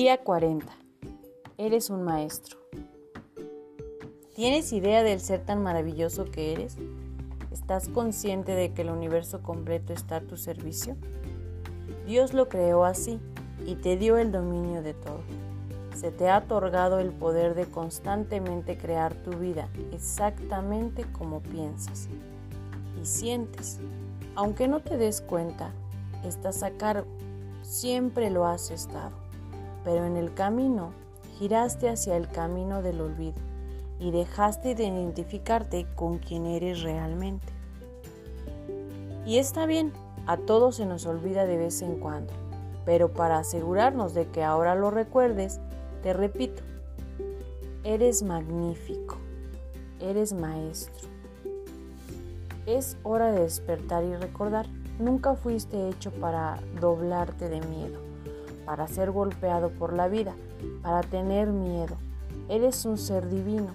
Día 40. Eres un maestro. ¿Tienes idea del ser tan maravilloso que eres? ¿Estás consciente de que el universo completo está a tu servicio? Dios lo creó así y te dio el dominio de todo. Se te ha otorgado el poder de constantemente crear tu vida exactamente como piensas y sientes. Aunque no te des cuenta, estás a cargo. Siempre lo has estado pero en el camino giraste hacia el camino del olvido y dejaste de identificarte con quien eres realmente. Y está bien, a todos se nos olvida de vez en cuando, pero para asegurarnos de que ahora lo recuerdes, te repito, eres magnífico, eres maestro. Es hora de despertar y recordar, nunca fuiste hecho para doblarte de miedo para ser golpeado por la vida, para tener miedo. Eres un ser divino,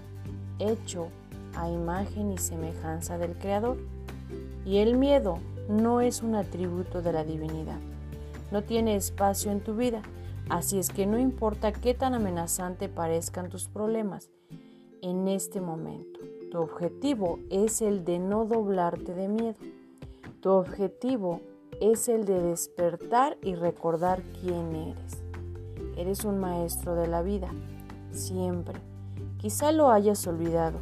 hecho a imagen y semejanza del Creador. Y el miedo no es un atributo de la divinidad. No tiene espacio en tu vida, así es que no importa qué tan amenazante parezcan tus problemas en este momento. Tu objetivo es el de no doblarte de miedo. Tu objetivo es el de despertar y recordar quién eres. Eres un maestro de la vida, siempre. Quizá lo hayas olvidado,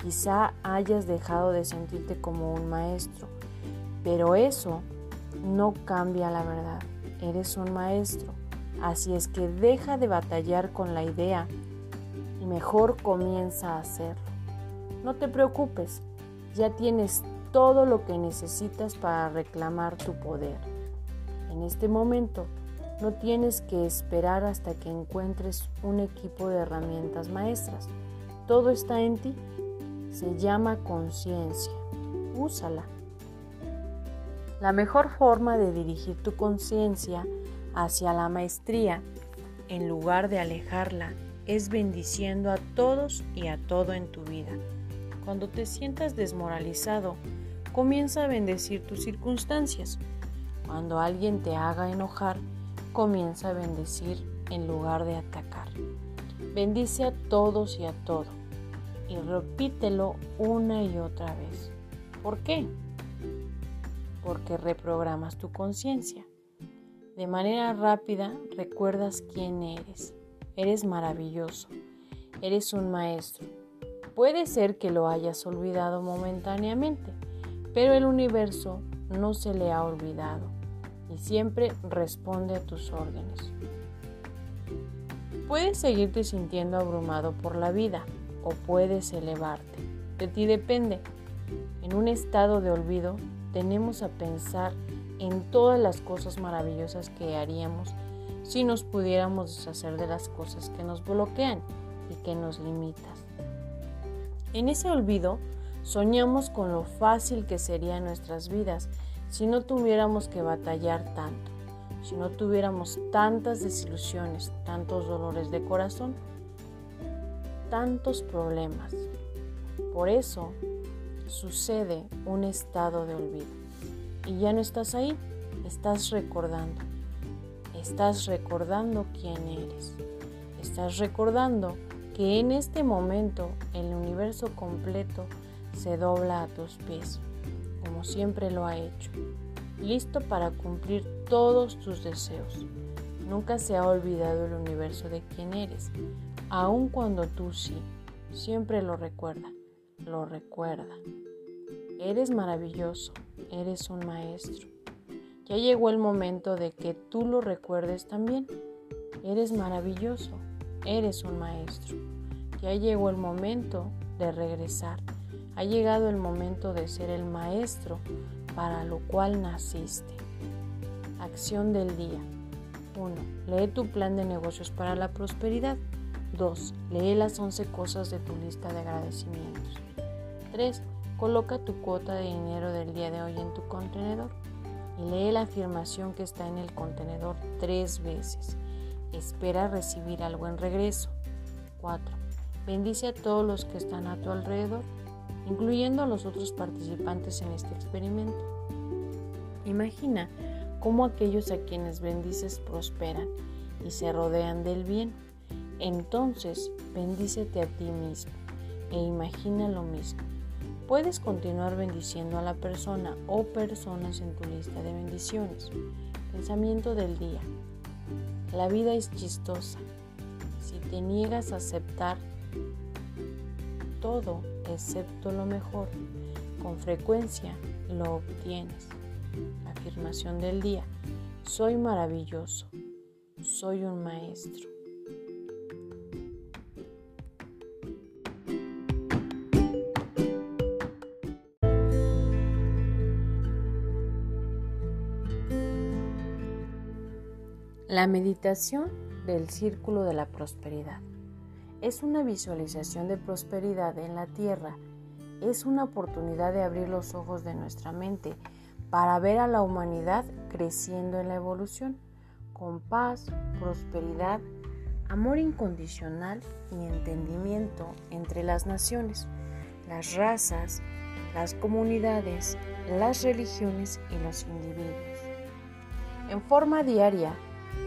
quizá hayas dejado de sentirte como un maestro, pero eso no cambia la verdad. Eres un maestro, así es que deja de batallar con la idea y mejor comienza a hacerlo. No te preocupes, ya tienes todo lo que necesitas para reclamar tu poder. En este momento, no tienes que esperar hasta que encuentres un equipo de herramientas maestras. Todo está en ti. Se llama conciencia. Úsala. La mejor forma de dirigir tu conciencia hacia la maestría, en lugar de alejarla, es bendiciendo a todos y a todo en tu vida. Cuando te sientas desmoralizado, comienza a bendecir tus circunstancias. Cuando alguien te haga enojar, comienza a bendecir en lugar de atacar. Bendice a todos y a todo y repítelo una y otra vez. ¿Por qué? Porque reprogramas tu conciencia. De manera rápida recuerdas quién eres. Eres maravilloso. Eres un maestro. Puede ser que lo hayas olvidado momentáneamente, pero el universo no se le ha olvidado y siempre responde a tus órdenes. Puedes seguirte sintiendo abrumado por la vida o puedes elevarte. De ti depende. En un estado de olvido tenemos a pensar en todas las cosas maravillosas que haríamos si nos pudiéramos deshacer de las cosas que nos bloquean y que nos limitan. En ese olvido Soñamos con lo fácil que sería nuestras vidas si no tuviéramos que batallar tanto, si no tuviéramos tantas desilusiones, tantos dolores de corazón, tantos problemas. Por eso sucede un estado de olvido. Y ya no estás ahí, estás recordando. Estás recordando quién eres. Estás recordando que en este momento el universo completo se dobla a tus pies, como siempre lo ha hecho, listo para cumplir todos tus deseos. Nunca se ha olvidado el universo de quién eres, aun cuando tú sí, siempre lo recuerda, lo recuerda. Eres maravilloso, eres un maestro. Ya llegó el momento de que tú lo recuerdes también. Eres maravilloso, eres un maestro. Ya llegó el momento de regresar ha llegado el momento de ser el maestro para lo cual naciste. Acción del día. 1. Lee tu plan de negocios para la prosperidad. 2. Lee las 11 cosas de tu lista de agradecimientos. 3. Coloca tu cuota de dinero del día de hoy en tu contenedor y lee la afirmación que está en el contenedor tres veces. Espera recibir algo en regreso. 4. Bendice a todos los que están a tu alrededor incluyendo a los otros participantes en este experimento. Imagina cómo aquellos a quienes bendices prosperan y se rodean del bien. Entonces, bendícete a ti mismo e imagina lo mismo. Puedes continuar bendiciendo a la persona o personas en tu lista de bendiciones. Pensamiento del día. La vida es chistosa. Si te niegas a aceptar todo excepto lo mejor, con frecuencia lo obtienes. Afirmación del día. Soy maravilloso. Soy un maestro. La meditación del círculo de la prosperidad es una visualización de prosperidad en la tierra. Es una oportunidad de abrir los ojos de nuestra mente para ver a la humanidad creciendo en la evolución, con paz, prosperidad, amor incondicional y entendimiento entre las naciones, las razas, las comunidades, las religiones y los individuos. En forma diaria,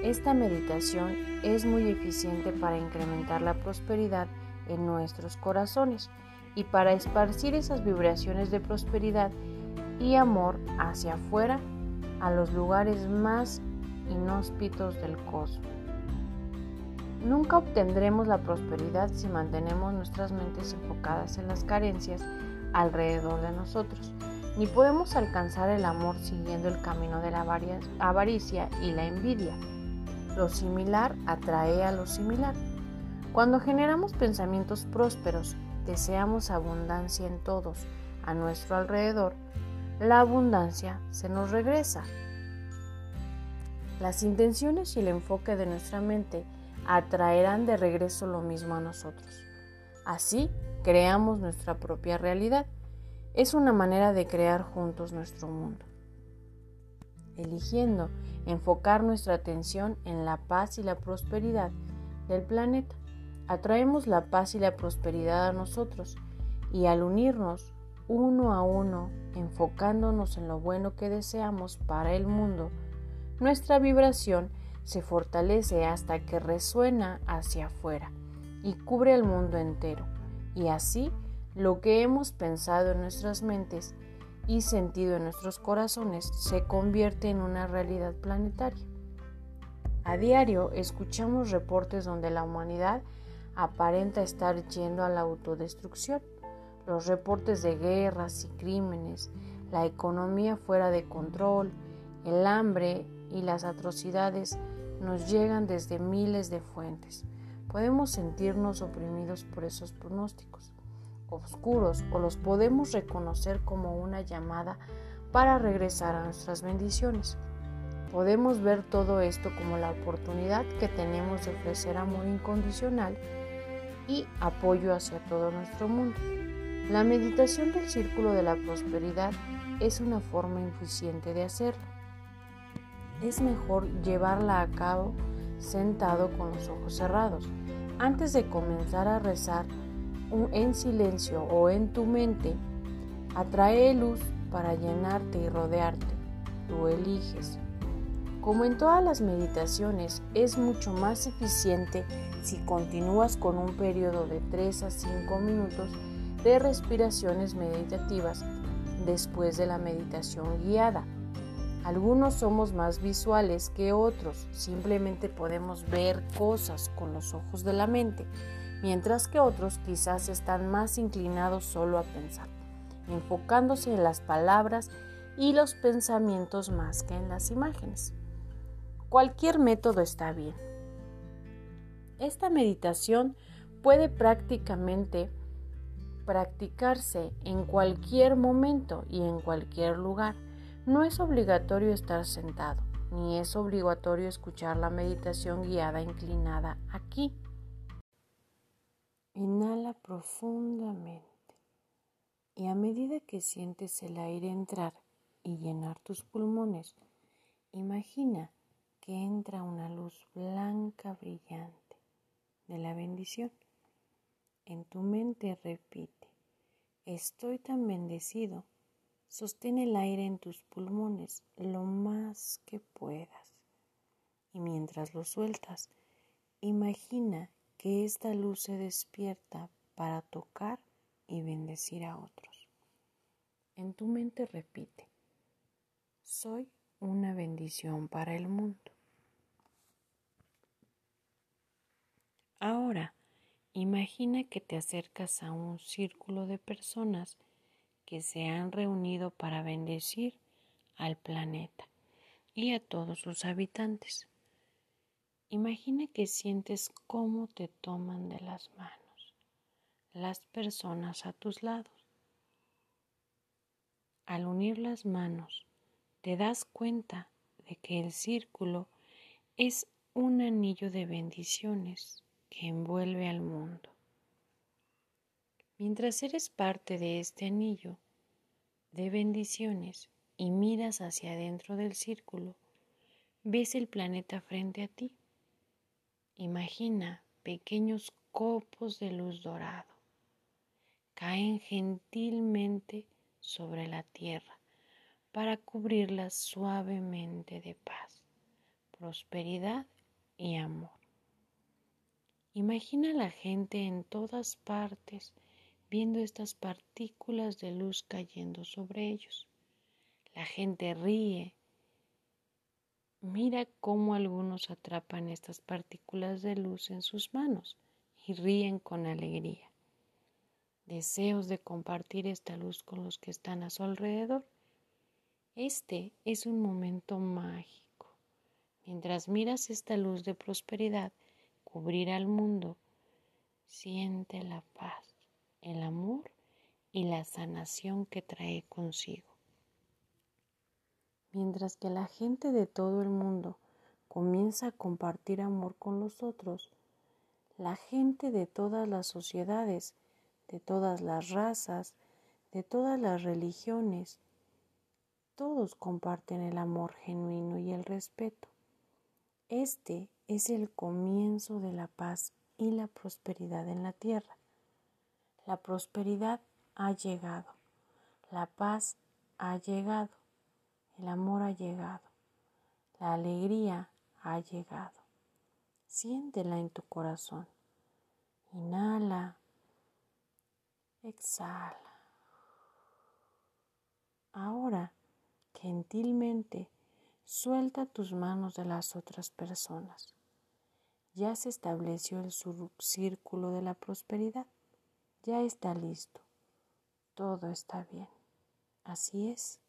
esta meditación es muy eficiente para incrementar la prosperidad en nuestros corazones y para esparcir esas vibraciones de prosperidad y amor hacia afuera a los lugares más inhóspitos del cosmos. Nunca obtendremos la prosperidad si mantenemos nuestras mentes enfocadas en las carencias alrededor de nosotros, ni podemos alcanzar el amor siguiendo el camino de la avaricia y la envidia. Lo similar atrae a lo similar. Cuando generamos pensamientos prósperos, deseamos abundancia en todos a nuestro alrededor, la abundancia se nos regresa. Las intenciones y el enfoque de nuestra mente atraerán de regreso lo mismo a nosotros. Así creamos nuestra propia realidad. Es una manera de crear juntos nuestro mundo eligiendo enfocar nuestra atención en la paz y la prosperidad del planeta. Atraemos la paz y la prosperidad a nosotros y al unirnos uno a uno, enfocándonos en lo bueno que deseamos para el mundo, nuestra vibración se fortalece hasta que resuena hacia afuera y cubre el mundo entero. Y así, lo que hemos pensado en nuestras mentes y sentido en nuestros corazones se convierte en una realidad planetaria. A diario escuchamos reportes donde la humanidad aparenta estar yendo a la autodestrucción. Los reportes de guerras y crímenes, la economía fuera de control, el hambre y las atrocidades nos llegan desde miles de fuentes. Podemos sentirnos oprimidos por esos pronósticos oscuros o los podemos reconocer como una llamada para regresar a nuestras bendiciones. Podemos ver todo esto como la oportunidad que tenemos de ofrecer amor incondicional y apoyo hacia todo nuestro mundo. La meditación del círculo de la prosperidad es una forma eficiente de hacerlo. Es mejor llevarla a cabo sentado con los ojos cerrados. Antes de comenzar a rezar, en silencio o en tu mente, atrae luz para llenarte y rodearte. Tú eliges. Como en todas las meditaciones, es mucho más eficiente si continúas con un periodo de 3 a 5 minutos de respiraciones meditativas después de la meditación guiada. Algunos somos más visuales que otros, simplemente podemos ver cosas con los ojos de la mente mientras que otros quizás están más inclinados solo a pensar, enfocándose en las palabras y los pensamientos más que en las imágenes. Cualquier método está bien. Esta meditación puede prácticamente practicarse en cualquier momento y en cualquier lugar. No es obligatorio estar sentado, ni es obligatorio escuchar la meditación guiada inclinada aquí. Inhala profundamente y a medida que sientes el aire entrar y llenar tus pulmones, imagina que entra una luz blanca brillante de la bendición. En tu mente repite, estoy tan bendecido. Sostén el aire en tus pulmones lo más que puedas. Y mientras lo sueltas, imagina que esta luz se despierta para tocar y bendecir a otros. En tu mente repite, soy una bendición para el mundo. Ahora, imagina que te acercas a un círculo de personas que se han reunido para bendecir al planeta y a todos sus habitantes. Imagina que sientes cómo te toman de las manos las personas a tus lados. Al unir las manos, te das cuenta de que el círculo es un anillo de bendiciones que envuelve al mundo. Mientras eres parte de este anillo de bendiciones y miras hacia adentro del círculo, ves el planeta frente a ti. Imagina pequeños copos de luz dorado. Caen gentilmente sobre la tierra para cubrirla suavemente de paz, prosperidad y amor. Imagina la gente en todas partes viendo estas partículas de luz cayendo sobre ellos. La gente ríe, Mira cómo algunos atrapan estas partículas de luz en sus manos y ríen con alegría. Deseos de compartir esta luz con los que están a su alrededor. Este es un momento mágico. Mientras miras esta luz de prosperidad cubrir al mundo, siente la paz, el amor y la sanación que trae consigo mientras que la gente de todo el mundo comienza a compartir amor con los otros, la gente de todas las sociedades, de todas las razas, de todas las religiones, todos comparten el amor genuino y el respeto. Este es el comienzo de la paz y la prosperidad en la tierra. La prosperidad ha llegado, la paz ha llegado el amor ha llegado. La alegría ha llegado. Siéntela en tu corazón. Inhala. Exhala. Ahora, gentilmente, suelta tus manos de las otras personas. Ya se estableció el círculo de la prosperidad. Ya está listo. Todo está bien. Así es.